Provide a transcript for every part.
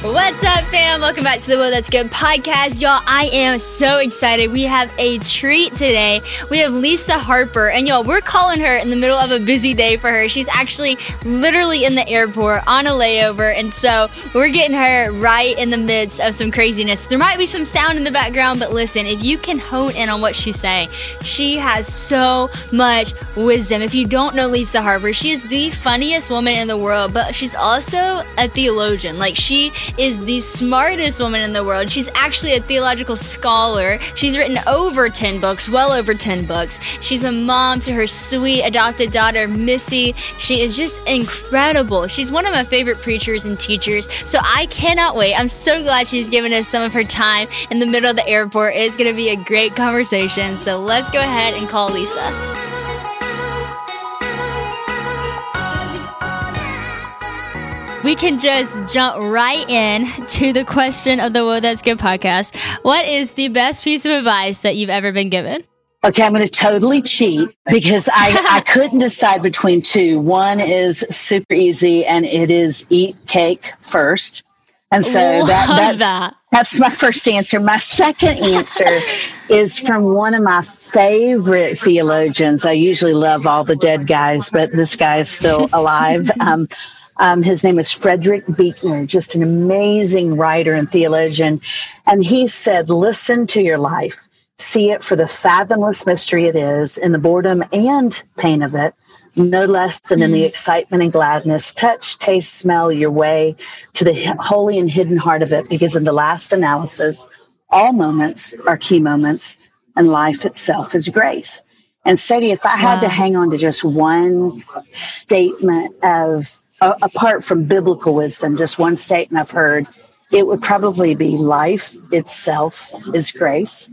What's up, fam? Welcome back to the Whoa That's Good podcast. Y'all, I am so excited. We have a treat today. We have Lisa Harper, and y'all, we're calling her in the middle of a busy day for her. She's actually literally in the airport on a layover, and so we're getting her right in the midst of some craziness. There might be some sound in the background, but listen, if you can hone in on what she's saying, she has so much wisdom. If you don't know Lisa Harper, she is the funniest woman in the world, but she's also a theologian. Like, she is the smartest woman in the world. She's actually a theological scholar. She's written over 10 books, well over 10 books. She's a mom to her sweet adopted daughter, Missy. She is just incredible. She's one of my favorite preachers and teachers. So I cannot wait. I'm so glad she's given us some of her time in the middle of the airport. It's going to be a great conversation. So let's go ahead and call Lisa. We can just jump right in to the question of the Whoa That's Good podcast. What is the best piece of advice that you've ever been given? Okay, I'm going to totally cheat because I, I couldn't decide between two. One is super easy and it is eat cake first. And so that, that's, that. that's my first answer. My second answer is from one of my favorite theologians. I usually love all the dead guys, but this guy is still alive. Um, um, his name is Frederick Buechner, just an amazing writer and theologian. And he said, listen to your life, see it for the fathomless mystery it is in the boredom and pain of it, no less than in the hmm. excitement and gladness. Touch, taste, smell your way to the holy and hidden heart of it, because in the last analysis, all moments are key moments and life itself is grace. And Sadie, if I had wow. to hang on to just one statement of uh, apart from biblical wisdom, just one statement I've heard, it would probably be life itself is grace.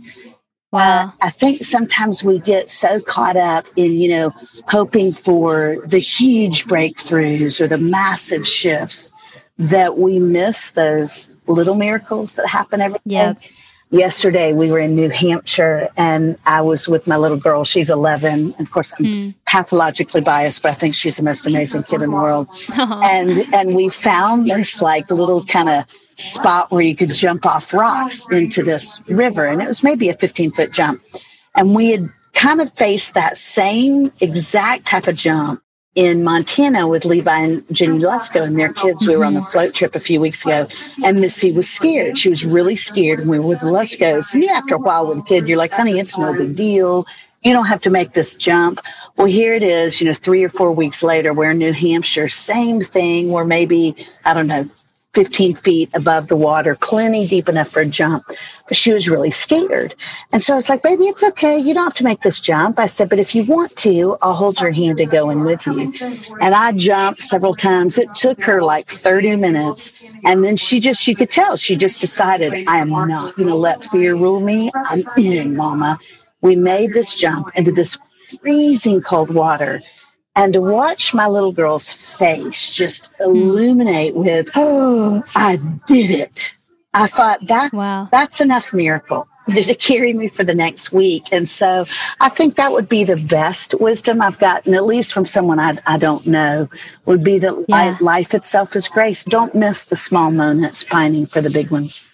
Wow. Uh, I think sometimes we get so caught up in, you know, hoping for the huge breakthroughs or the massive shifts that we miss those little miracles that happen every day. Yesterday we were in New Hampshire and I was with my little girl. She's 11. Of course, I'm mm. pathologically biased, but I think she's the most amazing kid in the world. And, and we found this like little kind of spot where you could jump off rocks into this river. And it was maybe a 15 foot jump. And we had kind of faced that same exact type of jump in Montana with Levi and Jennie Lusko and their kids. We were on the mm-hmm. float trip a few weeks ago, and Missy was scared. She was really scared. And we were with the Luskos. And after a while with a kid, you're like, honey, it's no big deal. You don't have to make this jump. Well, here it is, you know, three or four weeks later, we're in New Hampshire, same thing. We're maybe, I don't know, 15 feet above the water, plenty deep enough for a jump. But she was really scared. And so I was like, baby, it's okay. You don't have to make this jump. I said, but if you want to, I'll hold your hand to go in with you. And I jumped several times. It took her like 30 minutes. And then she just, she could tell, she just decided, I am not going to let fear rule me. I'm in, mama. We made this jump into this freezing cold water and to watch my little girl's face just hmm. illuminate with, oh, I did it. I thought that's wow. that's enough miracle to carry me for the next week. And so I think that would be the best wisdom I've gotten, at least from someone I, I don't know, would be that yeah. life itself is grace. Don't miss the small moments pining for the big ones.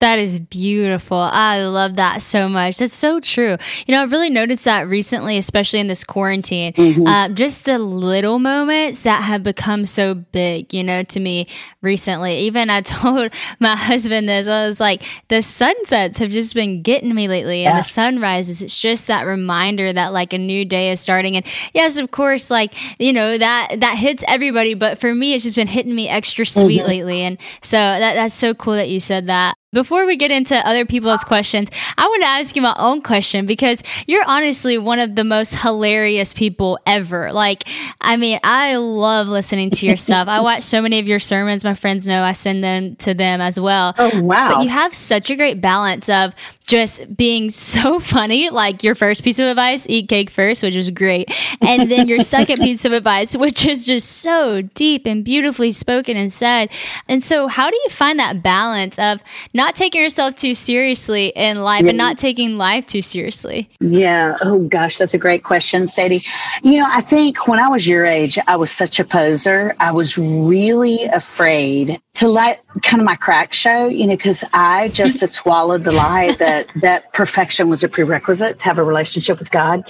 That is beautiful. I love that so much. That's so true. You know, I've really noticed that recently, especially in this quarantine, mm-hmm. uh, just the little moments that have become so big, you know, to me recently. Even I told my husband this, I was like, the sunsets have just been getting me lately and yeah. the sunrises. It's just that reminder that like a new day is starting. And yes, of course, like, you know, that, that hits everybody. But for me, it's just been hitting me extra sweet mm-hmm. lately. And so that, that's so cool that you said that. Before we get into other people's questions, I want to ask you my own question because you're honestly one of the most hilarious people ever. Like, I mean, I love listening to your stuff. I watch so many of your sermons. My friends know I send them to them as well. Oh, wow. But you have such a great balance of just being so funny, like your first piece of advice, eat cake first, which was great. And then your second piece of advice, which is just so deep and beautifully spoken and said. And so how do you find that balance of not taking yourself too seriously in life yeah. and not taking life too seriously? Yeah. Oh gosh, that's a great question, Sadie. You know, I think when I was your age, I was such a poser. I was really afraid to let kind of my crack show, you know, because I just had swallowed the lie that that perfection was a prerequisite to have a relationship with God.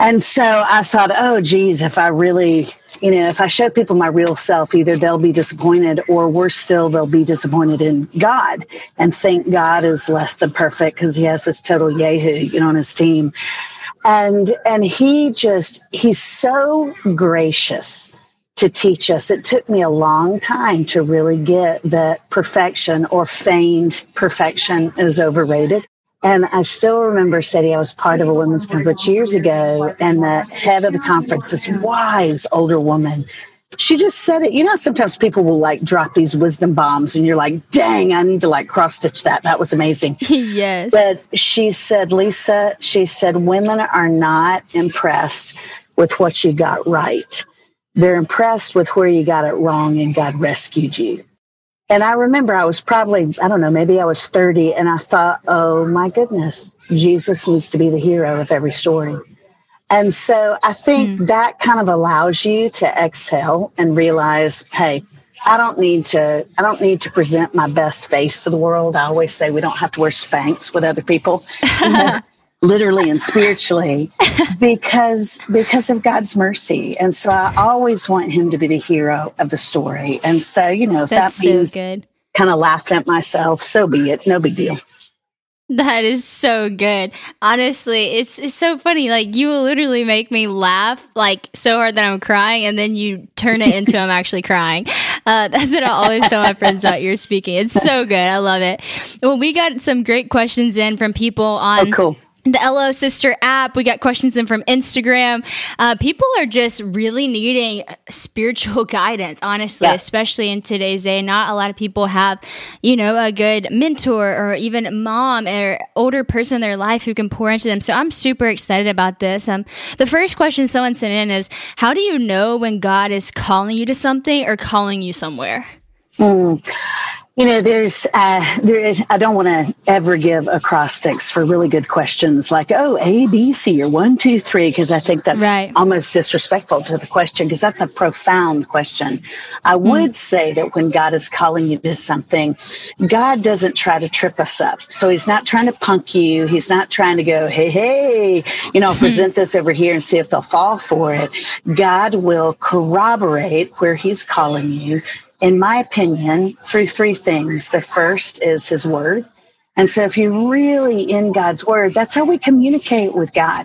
And so I thought, oh, geez, if I really, you know, if I show people my real self, either they'll be disappointed or worse still, they'll be disappointed in God and think God is less than perfect because he has this total yahoo, you know, on his team. And, and he just, he's so gracious to teach us. It took me a long time to really get that perfection or feigned perfection is overrated. And I still remember Sadie, I was part of a women's conference years ago, and the head of the conference, this wise older woman, she just said it. You know, sometimes people will like drop these wisdom bombs, and you're like, dang, I need to like cross stitch that. That was amazing. yes. But she said, Lisa, she said, women are not impressed with what you got right they're impressed with where you got it wrong and God rescued you. And I remember I was probably, I don't know, maybe I was 30 and I thought, oh my goodness, Jesus needs to be the hero of every story. And so I think mm. that kind of allows you to exhale and realize, hey, I don't need to I don't need to present my best face to the world. I always say we don't have to wear Spanx with other people. literally and spiritually because because of God's mercy. And so I always want him to be the hero of the story. And so, you know, if That's that means so kind of laughing at myself, so be it. No big deal. That is so good. Honestly, it's it's so funny. Like you will literally make me laugh like so hard that I'm crying, and then you turn it into I'm actually crying. Uh, that's what I always tell my friends about your speaking. It's so good. I love it. Well, we got some great questions in from people on oh, cool the LO Sister app. We got questions in from Instagram. Uh, people are just really needing spiritual guidance, honestly, yeah. especially in today's day. Not a lot of people have, you know, a good mentor or even mom or older person in their life who can pour into them. So I'm super excited about this. Um, the first question someone sent in is, how do you know when God is calling you to something or calling you somewhere? Mm. You know, there's, uh, there is, I don't want to ever give acrostics for really good questions like, oh, A, B, C, or one, two, three, because I think that's right. almost disrespectful to the question because that's a profound question. I mm. would say that when God is calling you to something, God doesn't try to trip us up. So he's not trying to punk you. He's not trying to go, hey, hey, you know, hmm. present this over here and see if they'll fall for it. God will corroborate where he's calling you in my opinion, through three things. The first is his word. And so if you're really in God's word, that's how we communicate with God.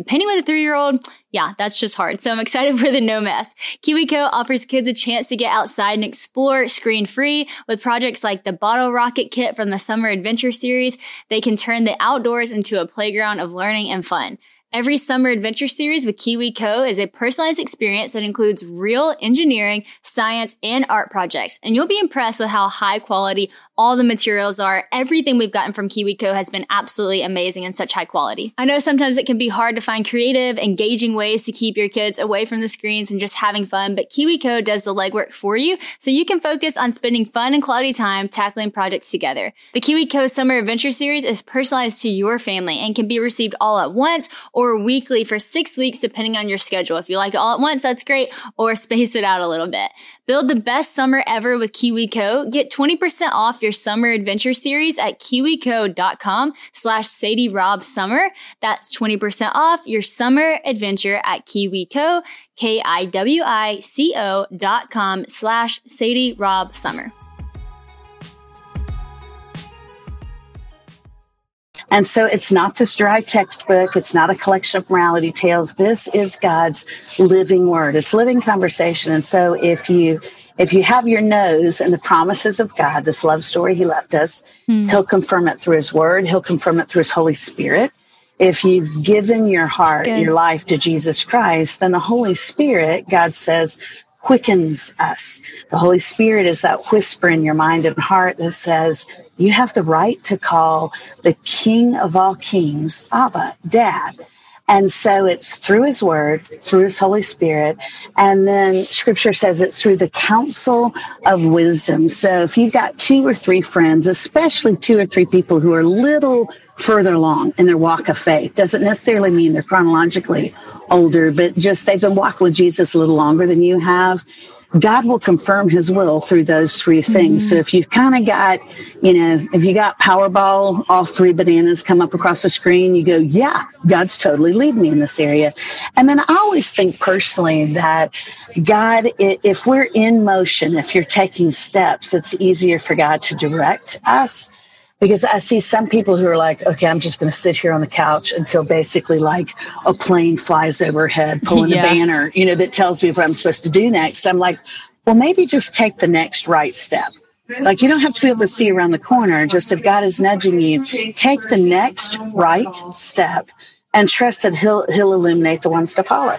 And painting with a three year old, yeah, that's just hard. So I'm excited for the no mess. KiwiCo offers kids a chance to get outside and explore screen free with projects like the bottle rocket kit from the summer adventure series. They can turn the outdoors into a playground of learning and fun. Every summer adventure series with KiwiCo is a personalized experience that includes real engineering, science, and art projects. And you'll be impressed with how high quality all the materials are. Everything we've gotten from KiwiCo has been absolutely amazing and such high quality. I know sometimes it can be hard to find creative, engaging ways to keep your kids away from the screens and just having fun, but KiwiCo does the legwork for you so you can focus on spending fun and quality time tackling projects together. The KiwiCo Summer Adventure Series is personalized to your family and can be received all at once or weekly for six weeks depending on your schedule. If you like it all at once, that's great, or space it out a little bit. Build the best summer ever with KiwiCo. Get 20% off your summer adventure series at kiwico.com slash Sadie Rob Summer. That's 20% off your summer adventure at KiwiCo, K-I-W-I-C-O dot com slash Sadie Rob Summer. And so it's not this dry textbook. It's not a collection of morality tales. This is God's living word. It's living conversation. And so if you if you have your nose in the promises of God, this love story he left us, hmm. he'll confirm it through his word. He'll confirm it through his Holy Spirit. If you've given your heart, your life to Jesus Christ, then the Holy Spirit, God says, quickens us. The Holy Spirit is that whisper in your mind and heart that says, you have the right to call the King of all kings Abba, Dad. And so it's through his word, through his Holy Spirit. And then scripture says it's through the counsel of wisdom. So if you've got two or three friends, especially two or three people who are a little further along in their walk of faith, doesn't necessarily mean they're chronologically older, but just they've been walking with Jesus a little longer than you have. God will confirm his will through those three things. Mm-hmm. So if you've kind of got, you know, if you got Powerball, all three bananas come up across the screen, you go, yeah, God's totally leading me in this area. And then I always think personally that God, if we're in motion, if you're taking steps, it's easier for God to direct us because I see some people who are like, okay, I'm just going to sit here on the couch until basically like a plane flies overhead, pulling yeah. a banner, you know, that tells me what I'm supposed to do next. I'm like, well, maybe just take the next right step. Like you don't have to be able to see around the corner. Just if God is nudging you, take the next right step and trust that He'll He'll illuminate the ones to follow.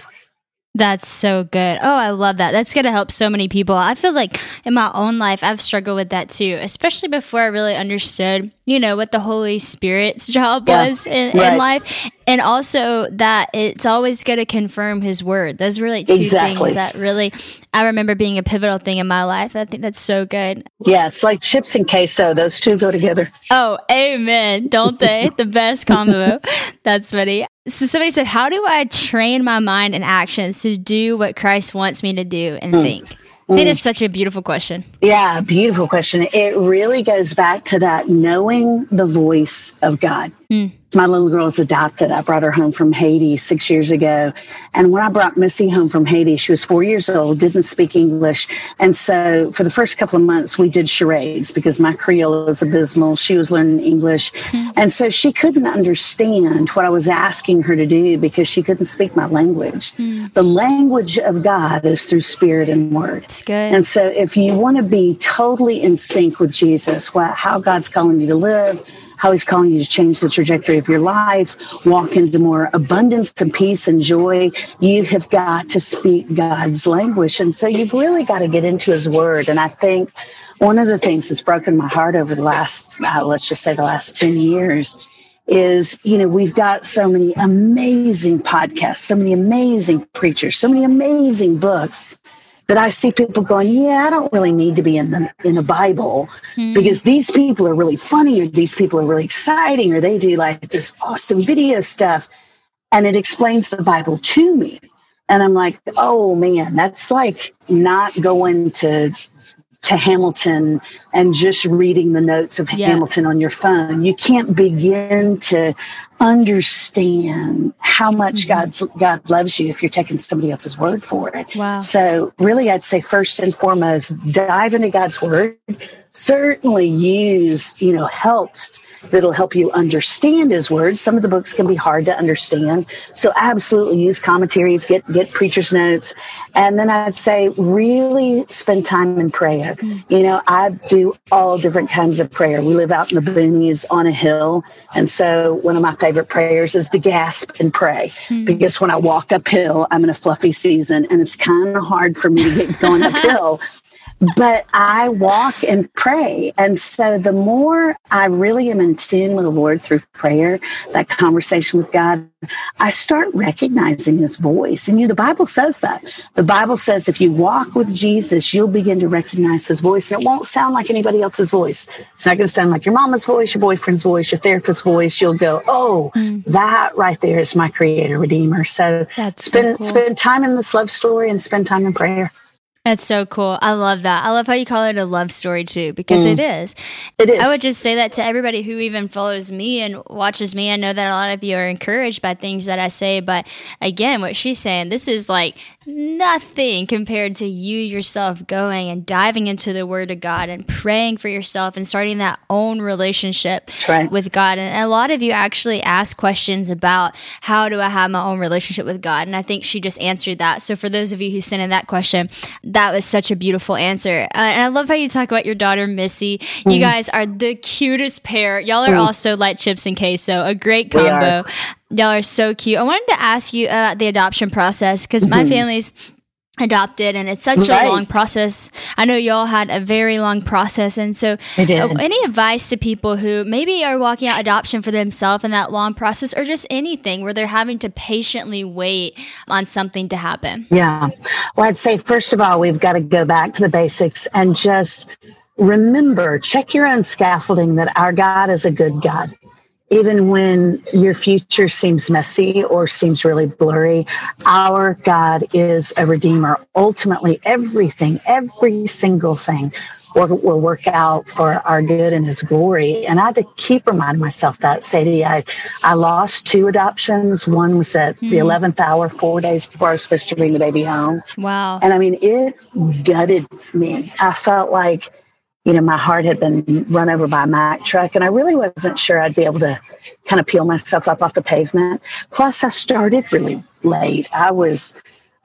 That's so good. Oh, I love that. That's going to help so many people. I feel like in my own life, I've struggled with that too, especially before I really understood, you know, what the Holy Spirit's job yeah, was in, right. in, life. And also that it's always going to confirm his word. Those are really two exactly. things that really, I remember being a pivotal thing in my life. I think that's so good. Yeah, it's like chips and queso. Those two go together. Oh, amen. Don't they? the best combo. That's funny. So somebody said, "How do I train my mind and actions to do what Christ wants me to do and mm. think?" I think it's such a beautiful question. Yeah, beautiful question. It really goes back to that knowing the voice of God. Mm. My little girl is adopted. I brought her home from Haiti six years ago. And when I brought Missy home from Haiti, she was four years old, didn't speak English. And so for the first couple of months, we did charades because my Creole is abysmal. She was learning English. Mm-hmm. And so she couldn't understand what I was asking her to do because she couldn't speak my language. Mm-hmm. The language of God is through spirit and word. That's good. And so if you want to be totally in sync with Jesus, how God's calling you to live, how he's calling you to change the trajectory of your life, walk into more abundance and peace and joy. You have got to speak God's language. And so you've really got to get into his word. And I think one of the things that's broken my heart over the last, uh, let's just say the last 10 years is, you know, we've got so many amazing podcasts, so many amazing preachers, so many amazing books that I see people going, yeah, I don't really need to be in the in the Bible mm. because these people are really funny or these people are really exciting or they do like this awesome video stuff and it explains the Bible to me. And I'm like, oh man, that's like not going to to Hamilton and just reading the notes of yeah. Hamilton on your phone. You can't begin to understand how much mm-hmm. God's God loves you if you're taking somebody else's word for it. Wow. So really I'd say first and foremost, dive into God's word. Certainly use, you know, helps that'll help you understand his words. Some of the books can be hard to understand. So absolutely use commentaries, get get preacher's notes. And then I'd say really spend time in prayer. Mm-hmm. You know, I do all different kinds of prayer. We live out in the boonies on a hill. And so one of my favorite prayers is to gasp and pray. Mm-hmm. Because when I walk uphill, I'm in a fluffy season and it's kind of hard for me to get going uphill. But I walk and pray. And so the more I really am in tune with the Lord through prayer, that conversation with God, I start recognizing his voice. And you, the Bible says that. The Bible says if you walk with Jesus, you'll begin to recognize his voice. And it won't sound like anybody else's voice. It's not going to sound like your mama's voice, your boyfriend's voice, your therapist's voice. You'll go, oh, mm. that right there is my creator, redeemer. So That's spend, so cool. spend time in this love story and spend time in prayer. That's so cool. I love that. I love how you call it a love story too, because mm. it is. It is. I would just say that to everybody who even follows me and watches me. I know that a lot of you are encouraged by things that I say, but again, what she's saying, this is like nothing compared to you yourself going and diving into the Word of God and praying for yourself and starting that own relationship right. with God. And a lot of you actually ask questions about how do I have my own relationship with God? And I think she just answered that. So for those of you who sent in that question, that was such a beautiful answer. Uh, and I love how you talk about your daughter, Missy. Mm. You guys are the cutest pair. Y'all are mm. also light chips and queso, a great combo. Y'all are so cute. I wanted to ask you about the adoption process because mm-hmm. my family's adopted and it's such right. a long process. I know y'all had a very long process. And so, uh, any advice to people who maybe are walking out adoption for themselves in that long process or just anything where they're having to patiently wait on something to happen? Yeah. Well, I'd say, first of all, we've got to go back to the basics and just remember, check your own scaffolding that our God is a good God even when your future seems messy or seems really blurry, our God is a redeemer. Ultimately, everything, every single thing will, will work out for our good and his glory. And I had to keep reminding myself that, Sadie, I, I lost two adoptions. One was at mm-hmm. the 11th hour, four days before I was supposed to bring the baby home. Wow. And I mean, it gutted me. I felt like, you know, my heart had been run over by a Mack truck, and I really wasn't sure I'd be able to kind of peel myself up off the pavement. Plus, I started really late. I was,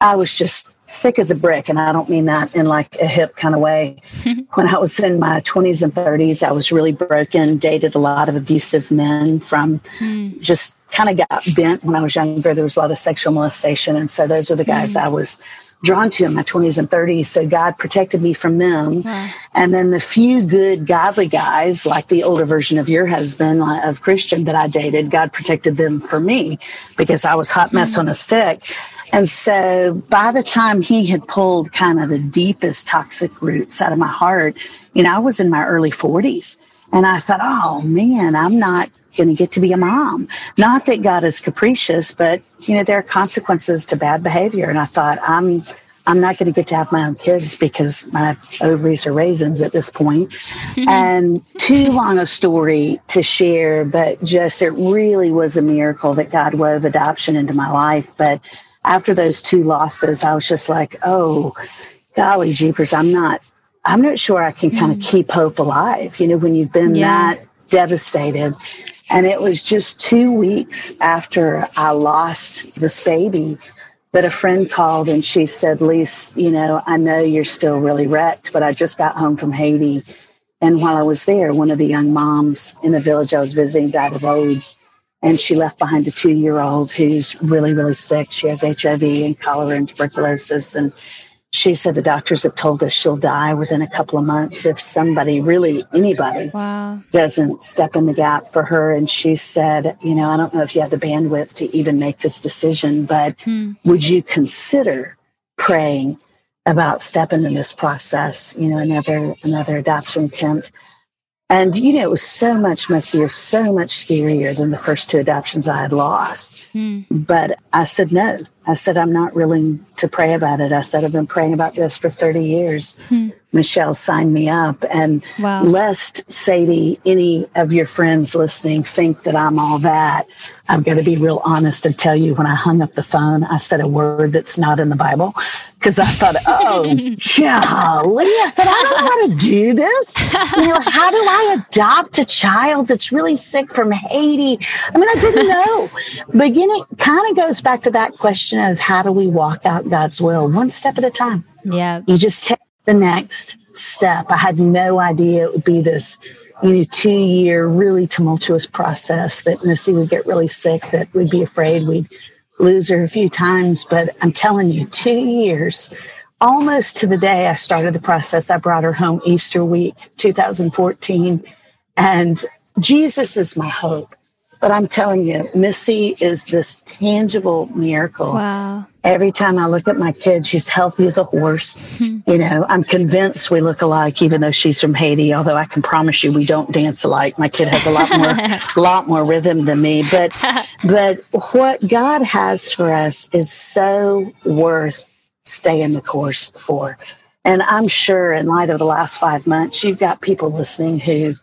I was just thick as a brick, and I don't mean that in like a hip kind of way. when I was in my 20s and 30s, I was really broken, dated a lot of abusive men from mm. just kind of got bent when I was younger. There was a lot of sexual molestation, and so those were the guys mm. I was drawn to in my 20s and 30s. So God protected me from them. And then the few good, godly guys, like the older version of your husband, of Christian that I dated, God protected them for me because I was hot mess mm-hmm. on a stick. And so by the time he had pulled kind of the deepest toxic roots out of my heart, you know, I was in my early 40s. And I thought, oh man, I'm not going to get to be a mom. Not that God is capricious, but you know there are consequences to bad behavior. And I thought I'm I'm not going to get to have my own kids because my ovaries are raisins at this point. and too long a story to share, but just it really was a miracle that God wove adoption into my life. But after those two losses, I was just like, oh, golly jeepers, I'm not I'm not sure I can kind of mm. keep hope alive. You know, when you've been yeah. that devastated and it was just two weeks after I lost this baby that a friend called and she said, Lise, you know, I know you're still really wrecked, but I just got home from Haiti. And while I was there, one of the young moms in the village I was visiting died of AIDS. And she left behind a two year old who's really, really sick. She has HIV and cholera and tuberculosis. And she said the doctors have told us she'll die within a couple of months if somebody, really anybody, wow. doesn't step in the gap for her. And she said, you know, I don't know if you have the bandwidth to even make this decision, but hmm. would you consider praying about stepping in this process? You know, another another adoption attempt. And, you know, it was so much messier, so much scarier than the first two adoptions I had lost. Hmm. But I said no. I said, I'm not willing to pray about it. I said, I've been praying about this for 30 years. Hmm. Michelle signed me up. And wow. lest Sadie, any of your friends listening think that I'm all that, I'm going to be real honest and tell you when I hung up the phone, I said a word that's not in the Bible because I thought, oh, golly, I said, I don't know how to do this. You know, how do I adopt a child that's really sick from Haiti? I mean, I didn't know. But again, it kind of goes back to that question of how do we walk out God's will one step at a time. Yeah. You just take the next step. I had no idea it would be this, you know, two year, really tumultuous process that Missy would get really sick, that we'd be afraid we'd lose her a few times. But I'm telling you, two years almost to the day I started the process, I brought her home Easter week 2014. And Jesus is my hope. But I'm telling you, Missy is this tangible miracle. Wow. Every time I look at my kid, she's healthy as a horse. Hmm. you know, I'm convinced we look alike, even though she's from Haiti. Although I can promise you, we don't dance alike. My kid has a lot more, lot more rhythm than me. But, but what God has for us is so worth staying the course for. And I'm sure, in light of the last five months, you've got people listening who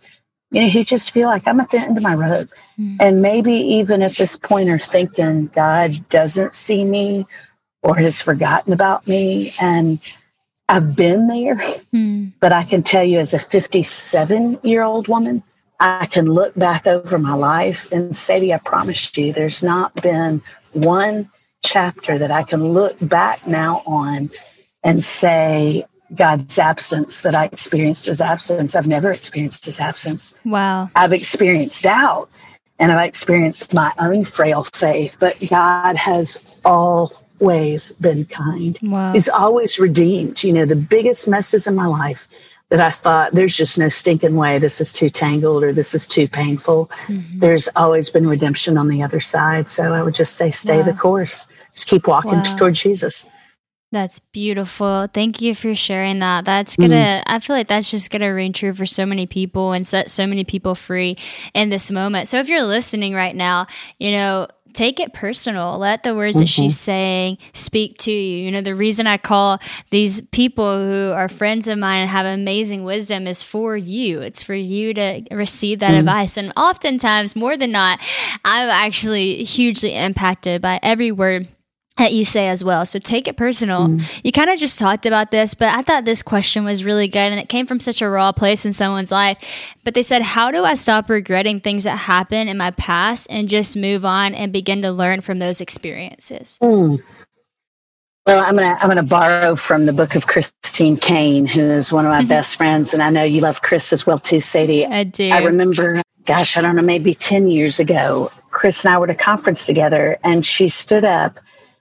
you know, who just feel like I'm at the end of my rope. Mm. And maybe even at this point are thinking God doesn't see me or has forgotten about me. And I've been there, mm. but I can tell you as a 57 year old woman, I can look back over my life and say I promise you, there's not been one chapter that I can look back now on and say, God's absence that I experienced his absence. I've never experienced his absence. Wow. I've experienced doubt and I've experienced my own frail faith, but God has always been kind. Wow. He's always redeemed. You know, the biggest messes in my life that I thought there's just no stinking way this is too tangled or this is too painful. Mm-hmm. There's always been redemption on the other side. So I would just say, stay wow. the course. Just keep walking wow. toward Jesus. That's beautiful. Thank you for sharing that. That's gonna, mm. I feel like that's just gonna ring true for so many people and set so many people free in this moment. So if you're listening right now, you know, take it personal. Let the words mm-hmm. that she's mm-hmm. saying speak to you. You know, the reason I call these people who are friends of mine and have amazing wisdom is for you. It's for you to receive that mm-hmm. advice. And oftentimes, more than not, I'm actually hugely impacted by every word that you say as well. So take it personal. Mm. You kind of just talked about this, but I thought this question was really good and it came from such a raw place in someone's life. But they said, How do I stop regretting things that happened in my past and just move on and begin to learn from those experiences? Mm. Well, I'm gonna I'm gonna borrow from the book of Christine Caine, who is one of my mm-hmm. best friends, and I know you love Chris as well too, Sadie. I do. I remember, gosh, I don't know, maybe ten years ago, Chris and I were at a conference together, and she stood up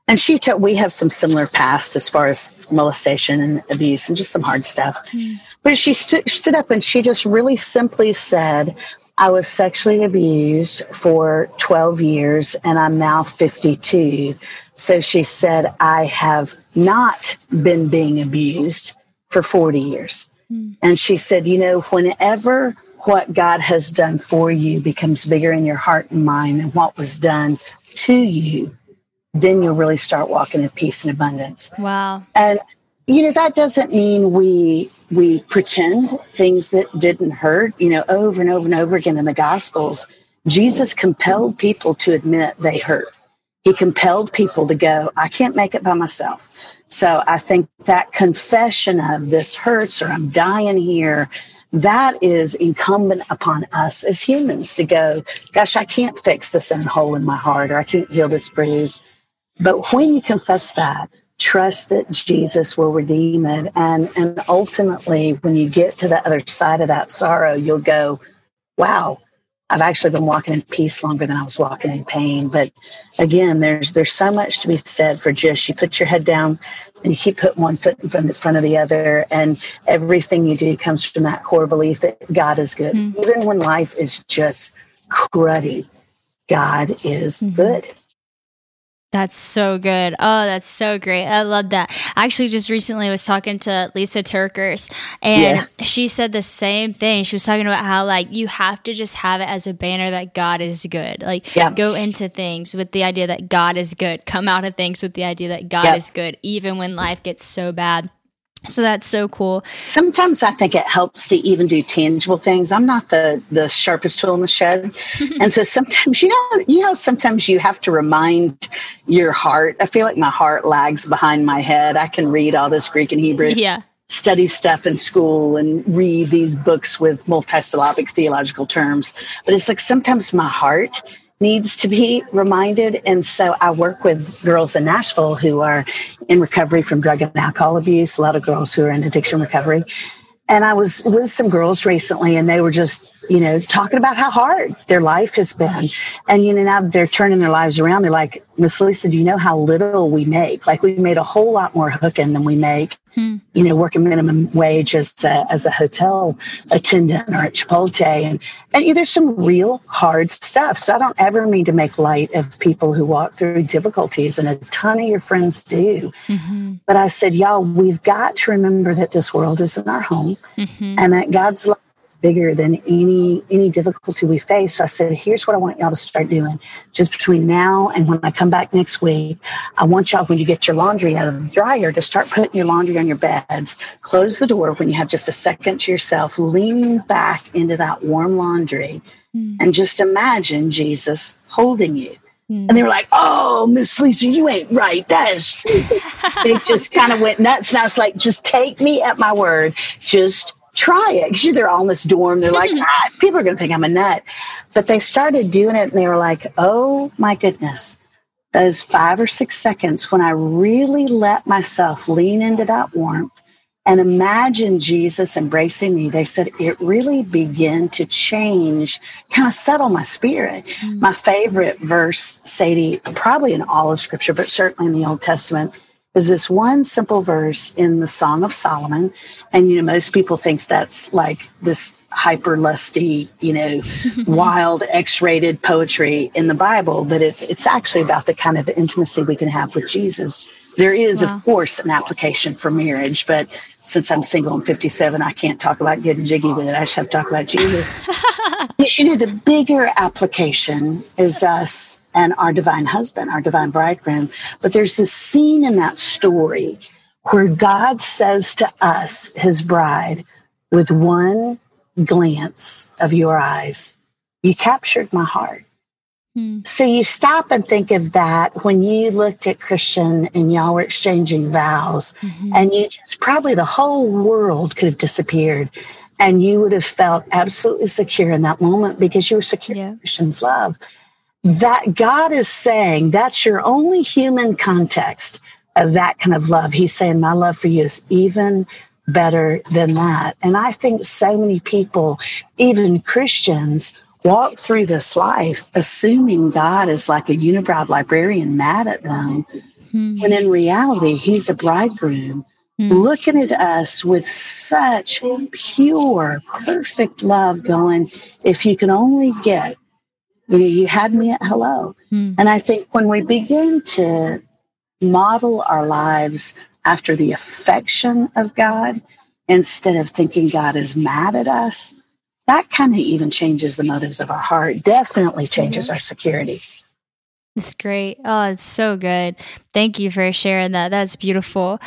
and she told we have some similar past as far as molestation and abuse and just some hard stuff. Mm. But she st- stood up and she just really simply said, I was sexually abused for 12 years and I'm now 52. So she said, I have not been being abused for 40 years. Mm. And she said, you know, whenever what God has done for you becomes bigger in your heart and mind than what was done to you, then you'll really start walking in peace and abundance. Wow. And you know that doesn't mean we we pretend things that didn't hurt, you know, over and over and over again in the gospels. Jesus compelled people to admit they hurt. He compelled people to go, I can't make it by myself. So I think that confession of this hurts or I'm dying here, that is incumbent upon us as humans to go, gosh, I can't fix this hole in my heart or I can't heal this bruise. But when you confess that, trust that Jesus will redeem it. And, and ultimately, when you get to the other side of that sorrow, you'll go, wow, I've actually been walking in peace longer than I was walking in pain. But again, there's there's so much to be said for just you put your head down and you keep putting one foot in front, of the other, and everything you do comes from that core belief that God is good, mm-hmm. even when life is just cruddy. God is mm-hmm. good. That's so good. Oh, that's so great. I love that. I actually just recently was talking to Lysa TerKeurst and yeah. she said the same thing. She was talking about how like you have to just have it as a banner that God is good. Like yeah. go into things with the idea that God is good. Come out of things with the idea that God yeah. is good even when life gets so bad. So that's so cool. Sometimes I think it helps to even do tangible things. I'm not the the sharpest tool in the shed, and so sometimes you know you know sometimes you have to remind your heart. I feel like my heart lags behind my head. I can read all this Greek and Hebrew. Yeah. Study stuff in school and read these books with multisyllabic theological terms. But it's like sometimes my heart needs to be reminded. And so I work with girls in Nashville who are in recovery from drug and alcohol abuse, a lot of girls who are in addiction recovery. And I was with some girls recently and they were just you know, talking about how hard their life has been. And, you know, now they're turning their lives around. They're like, Miss Lisa, do you know how little we make? Like we made a whole lot more hooking than we make, hmm. you know, working minimum wage as a, as a hotel attendant or at Chipotle. And, and there's some real hard stuff. So I don't ever mean to make light of people who walk through difficulties and a ton of your friends do. Mm-hmm. But I said, y'all, we've got to remember that this world isn't our home mm-hmm. and that God's love bigger than any any difficulty we face. So I said, here's what I want y'all to start doing. Just between now and when I come back next week, I want y'all when you get your laundry out of the dryer to start putting your laundry on your beds. Close the door when you have just a second to yourself, lean back into that warm laundry mm. and just imagine Jesus holding you. Hmm. And they were like, "Oh, Miss Lisa, you ain't right. That is." they just kind of went nuts, and I was like, "Just take me at my word. Just try it because they're all in this dorm. They're like, ah, people are going to think I'm a nut. But they started doing it and they were like, oh my goodness, those five or six seconds when I really let myself lean into that warmth and imagine Jesus embracing me, they said it really began to change, kind of settle my spirit. Mm-hmm. My favorite verse, Sadie, probably in all of scripture, but certainly in the Old Testament, is this one simple verse in the Song of Solomon. And, you know, most people think that's like this hyper lusty, you know, wild X rated poetry in the Bible, but it's, it's actually about the kind of intimacy we can have with Jesus. There is, wow. of course, an application for marriage, but since I'm single and 57, I can't talk about getting jiggy with it. I just have to talk about Jesus. you know, the bigger application is us and our divine husband, our divine bridegroom. But there's this scene in that story where God says to us, his bride, with one glance of your eyes, you captured my heart. Hmm. So you stop and think of that when you looked at Christian and y'all were exchanging vows, mm-hmm. and you just probably the whole world could have disappeared, and you would have felt absolutely secure in that moment because you were secure yeah. in Christian's love that God is saying that's your only human context of that kind of love. He's saying, My love for you is even better than that. And I think so many people, even Christians, walk through this life assuming God is like a unibrowed librarian mad at them, hmm. when in reality, He's a bridegroom. Hmm. Looking at us with such pure, perfect love, going, if you can only get you know, you had me at hello. Mm. And I think when we begin to model our lives after the affection of God, instead of thinking God is mad at us, that kind of even changes the motives of our heart, definitely changes our security. It's great. Oh, it's so good. Thank you for sharing that. That's beautiful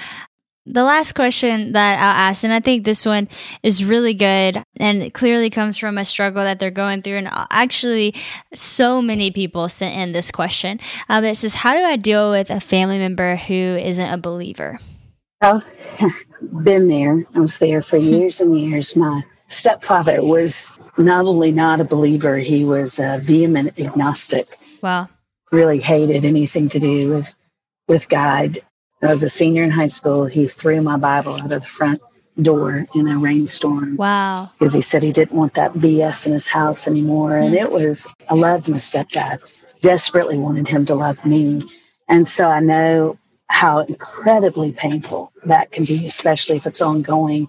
the last question that I'll ask, and I think this one is really good and it clearly comes from a struggle that they're going through. And actually, so many people sent in this question. Um, it says, How do I deal with a family member who isn't a believer? Well, been there. I was there for years and years. My stepfather was not only not a believer, he was a vehement agnostic. Wow. Really hated anything to do with with God. I was a senior in high school. He threw my Bible out of the front door in a rainstorm. Wow. Because he said he didn't want that BS in his house anymore. Mm. And hmm. it was, I loved my stepdad, desperately wanted him to love me. And so I know how incredibly painful that can be, especially if it's ongoing.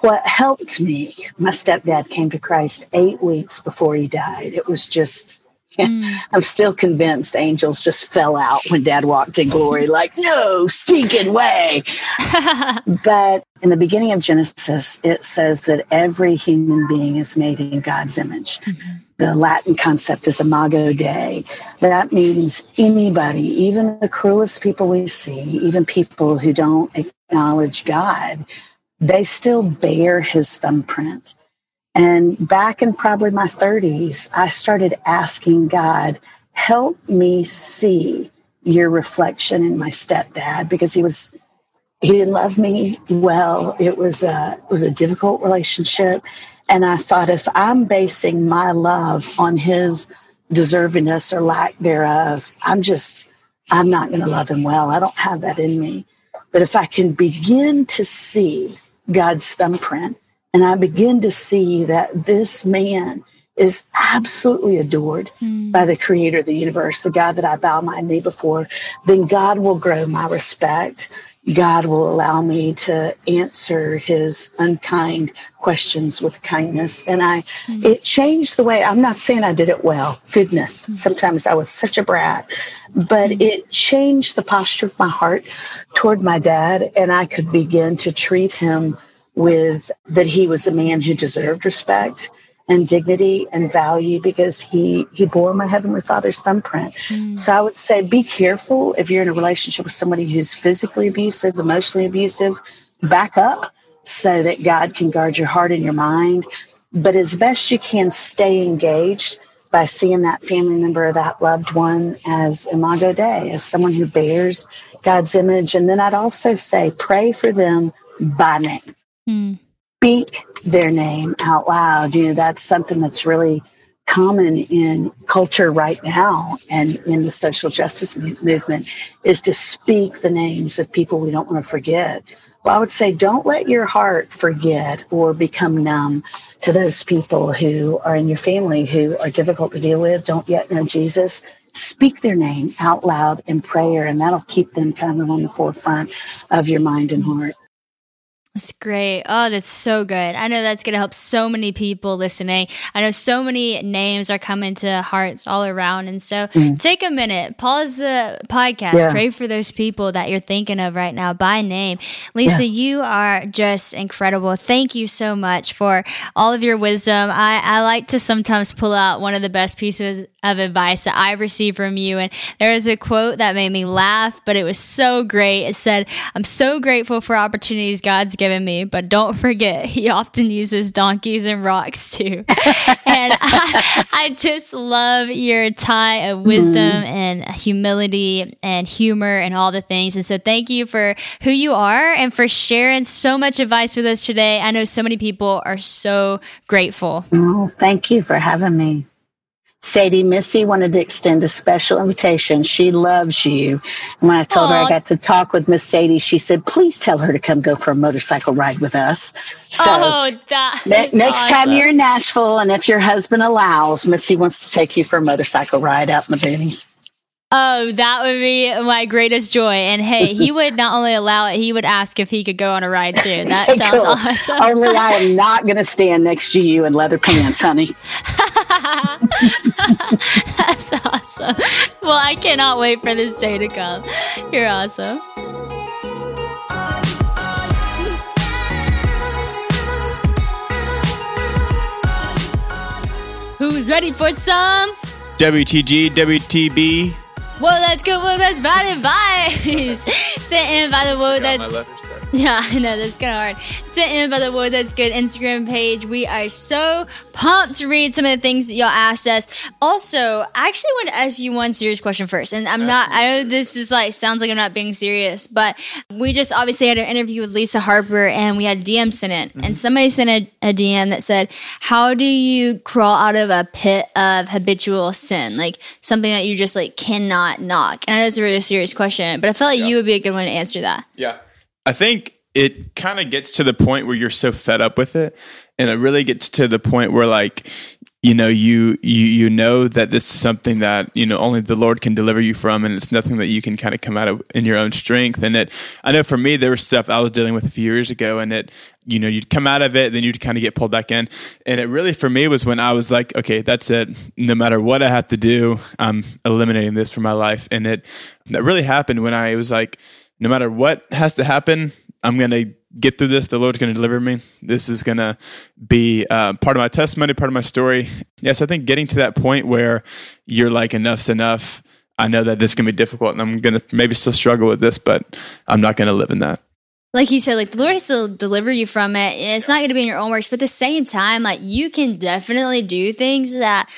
What helped me, my stepdad came to Christ eight weeks before he died. It was just Mm. I'm still convinced angels just fell out when dad walked in glory, like, no stinking way. but in the beginning of Genesis, it says that every human being is made in God's image. Mm-hmm. The Latin concept is imago Dei. That means anybody, even the cruelest people we see, even people who don't acknowledge God, they still bear his thumbprint. And back in probably my 30s, I started asking God, help me see your reflection in my stepdad because he was he didn't love me well. It was a it was a difficult relationship. And I thought if I'm basing my love on his deservingness or lack thereof, I'm just I'm not going to love him well. I don't have that in me. But if I can begin to see God's thumbprint And I begin to see that this man is absolutely adored mm. by the creator of the universe, the God that I bow my knee before, then God will grow my respect. God will allow me to answer his unkind questions with kindness. And I, mm. it changed the way I'm not saying I did it well. Goodness. Mm. Sometimes I was such a brat, but mm. it changed the posture of my heart toward my dad. And I could begin to treat him with that he was a man who deserved respect and dignity and value because he he bore my heavenly father's thumbprint. Mm. so i would say be careful if you're in a relationship with somebody who's physically abusive emotionally abusive back up so that god can guard your heart and your mind. But as best you can stay engaged by seeing that family member or that loved one as imago dei as someone who bears god's image. And then i'd also say pray for them by name mm speak their name out loud. You know, that's something that's really common in culture right now and in the social justice movement is to speak the names of people we don't want to forget. Well, I would say don't let your heart forget or become numb to those people who are in your family who are difficult to deal with, don't yet know Jesus. Speak their name out loud in prayer, and that'll keep them kind of on the forefront of your mind and heart. That's great. Oh, that's so good. I know that's going to help so many people listening. I know so many names are coming to hearts all around. And so mm. take a minute, pause the podcast, yeah. pray for those people that you're thinking of right now by name. Lisa, yeah. you are just incredible. Thank you so much for all of your wisdom. I, I like to sometimes pull out one of the best pieces of advice that I've received from you. And there was a quote that made me laugh, but it was so great. It said, I'm so grateful for opportunities God's given me, but don't forget, He often uses donkeys and rocks too. and I, I, just love your tie of wisdom mm. and humility and humor and all the things. And so thank you for who you are and for sharing so much advice with us today. I know so many people are so grateful. Oh, thank you for having me. Sadie Missy wanted to extend a special invitation. She loves you. And when I told Aww. her I got to talk with Miss Sadie, she said, please tell her to come go for a motorcycle ride with us. So oh, that ne- next awesome. time you're in Nashville, and if your husband allows, Missy wants to take you for a motorcycle ride out in the boonies. Oh, that would be my greatest joy. And hey, he would not only allow it, he would ask if he could go on a ride too. That sounds cool. awesome. Only I am not going to stand next to you in leather pants, honey. That's awesome. Well, I cannot wait for this day to come. You're awesome. Who's ready for some? WTG, WTB. Well, that's good. Well, that's bad advice. Sent in by the word that. Yeah, I know that's kind of hard. Sent in by the Whoa That's Good Instagram page. We are so pumped to read some of the things that y'all asked us. Also, I actually want to ask you one serious question first, and I'm not. I know this is like sounds like I'm not being serious, but we just obviously had an interview with Lisa Harper, and we had DM sent in, mm-hmm. and somebody sent a, a DM that said, "How do you crawl out of a pit of habitual sin, like something that you just like cannot knock?" And I know it's a really serious question, but I felt like yeah. you would be a good one to answer that. Yeah. I think it kind of gets to the point where you're so fed up with it and it really gets to the point where like you know you you you know that this is something that you know only the lord can deliver you from and it's nothing that you can kind of come out of in your own strength and it i know for me there was stuff i was dealing with a few years ago and it you know you'd come out of it then you'd kind of get pulled back in and it really for me was when i was like okay that's it. No matter what i have to do i'm eliminating this from my life and it that really happened when i was like no matter what has to happen, I'm going to get through this. The Lord's going to deliver me. This is going to be uh, part of my testimony, part of my story. Yes, I think getting to that point where you're like, enough's enough. I know that this can be difficult and I'm going to maybe still struggle with this, but I'm not going to live in that. Like he said, like the Lord has to deliver you from it. It's not going to be in your own works, but at the same time, like you can definitely do things that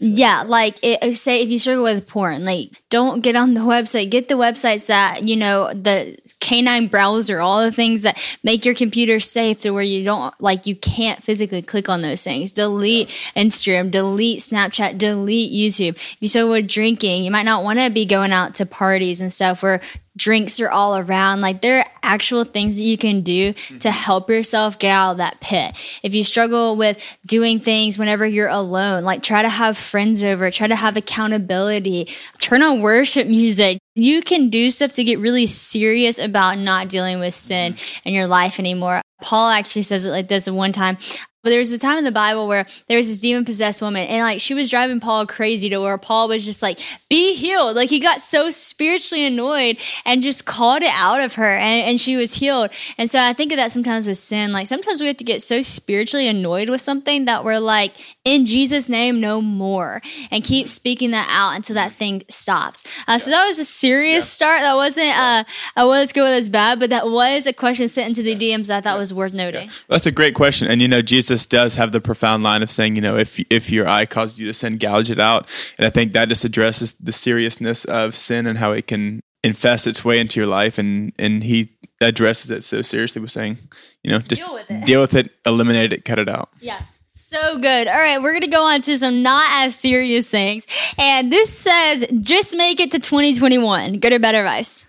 yeah, like it, uh, say if you struggle with porn, like don't get on the website. Get the websites that you know the K9 browser, all the things that make your computer safe to where you don't like you can't physically click on those things. Delete Instagram, delete Snapchat, delete YouTube. If you struggle with drinking, you might not want to be going out to parties and stuff where drinks are all around. Like there are actual things that you can do to mm-hmm. help yourself get out of that pit. If you struggle with doing things whenever you're alone, like try to have friends over, try to have accountability, turn on worship music. You can do stuff to get really serious about not dealing with sin mm-hmm. in your life anymore. Paul actually says it like this one time. But there was a time in the Bible where there was this demon possessed woman, and like she was driving Paul crazy to where Paul was just like, be healed. Like he got so spiritually annoyed and just called it out of her, and, and she was healed. And so I think of that sometimes with sin. Like sometimes we have to get so spiritually annoyed with something that we're like, in Jesus' name, no more, and keep speaking that out until that thing stops. Uh, so that was a serious yeah. start. That wasn't uh, a let's go with this bad, but that was a question sent into the DMs that I thought yeah. was worth noting. Yeah. That's a great question. And you know, Jesus Jesus does have the profound line of saying, you know, if if your eye causes you to sin, gouge it out. And I think that just addresses the seriousness of sin and how it can infest its way into your life. And and he addresses it so seriously with saying, you know, just deal with it, deal with it eliminate it, cut it out. Yeah. So good. All right, we're going to go on to some not as serious things. And this says just make it to 2021. Good or bad advice?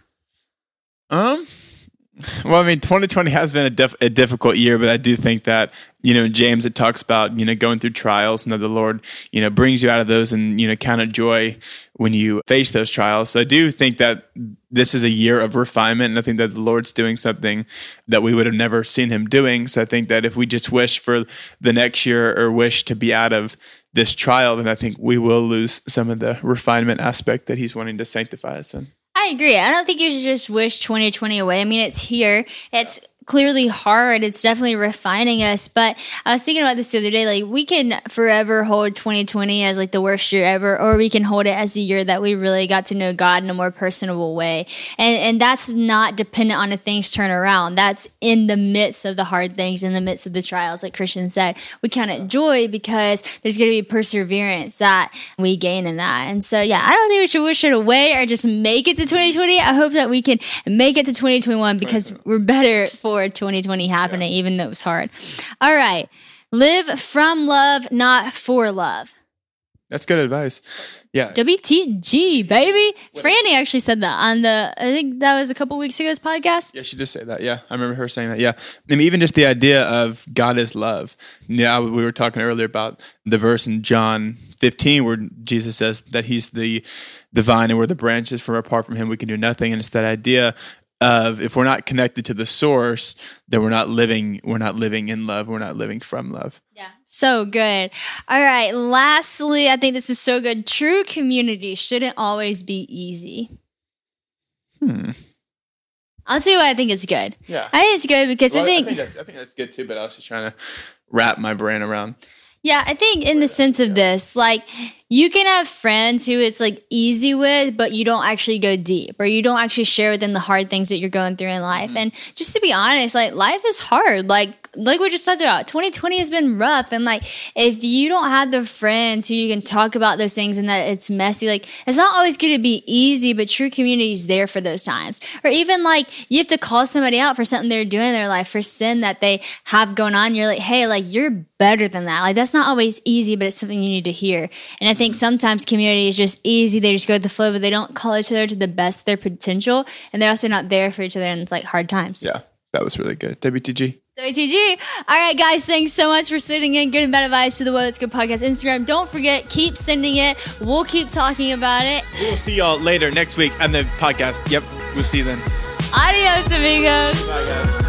Um, well, I mean, 2020 has been a, def- a, difficult year, but I do think that, you know, James, it talks about, you know, going through trials and that the Lord, you know, brings you out of those and, you know, count of joy when you face those trials. So I do think that this is a year of refinement. And I think that the Lord's doing something that we would have never seen him doing. So I think that if we just wish for the next year or wish to be out of this trial, then I think we will lose some of the refinement aspect that he's wanting to sanctify us in. I agree. I don't think you should just wish 2020 away. I mean, it's here. It's clearly hard. It's definitely refining us. But I was thinking about this the other day. Like we can forever hold 2020 as like the worst year ever, or we can hold it as the year that we really got to know God in a more personable way. And and that's not dependent on if things turn around. That's in the midst of the hard things, in the midst of the trials, like Christian said. We count it joy because there's gonna be perseverance that we gain in that. And so yeah, I don't think we should wish it away or just make it to 2020. I hope that we can make it to 2021 because we're better for 2020 happening, yeah. even though it was hard. All right. Live from love, not for love. That's good advice. Yeah. WTG, baby. Franny actually said that on the, I think that was a couple weeks ago's podcast. Yeah, she did say that. Yeah. I remember her saying that. Yeah. I mean, even just the idea of God is love. Yeah. We were talking earlier about the verse in John 15 where Jesus says that he's the, the vine and we're the branches from apart from him we can do nothing and it's that idea of if we're not connected to the source then we're not living we're not living in love we're not living from love. Yeah. So good. All right. Lastly i think this is so good. True community shouldn't always be easy. Hmm. I'll tell you why i think it's good. Yeah. I think it's good because well, I, think, I think that's i think that's good too but i was just trying to wrap my brain around yeah i think in the sense of this like you can have friends who it's like easy with, but you don't actually go deep or you don't actually share with them the hard things that you're going through in life. Mm-hmm. And just to be honest, like life is hard. Like, like we just talked about, 2020 has been rough. And like, if you don't have the friends who you can talk about those things and that it's messy, like it's not always going to be easy, but true community is there for those times. Or even like you have to call somebody out for something they're doing in their life for sin that they have going on. You're like, hey, like you're better than that. Like that's not always easy, but it's something you need to hear. And I think mm-hmm. sometimes community is just easy. They just go with the flow, but they don't call each other to the best of their potential. And they're also not there for each other in like hard times. Yeah, that was really good. WTG. WTG. All right, guys, thanks so much for sitting in. Good and bad advice to the Whoa That's Good podcast Instagram. Don't forget, keep sending it. We'll keep talking about it. We'll see y'all later next week on the podcast. Yep, we'll see you then. Adios, amigos. Bye, guys.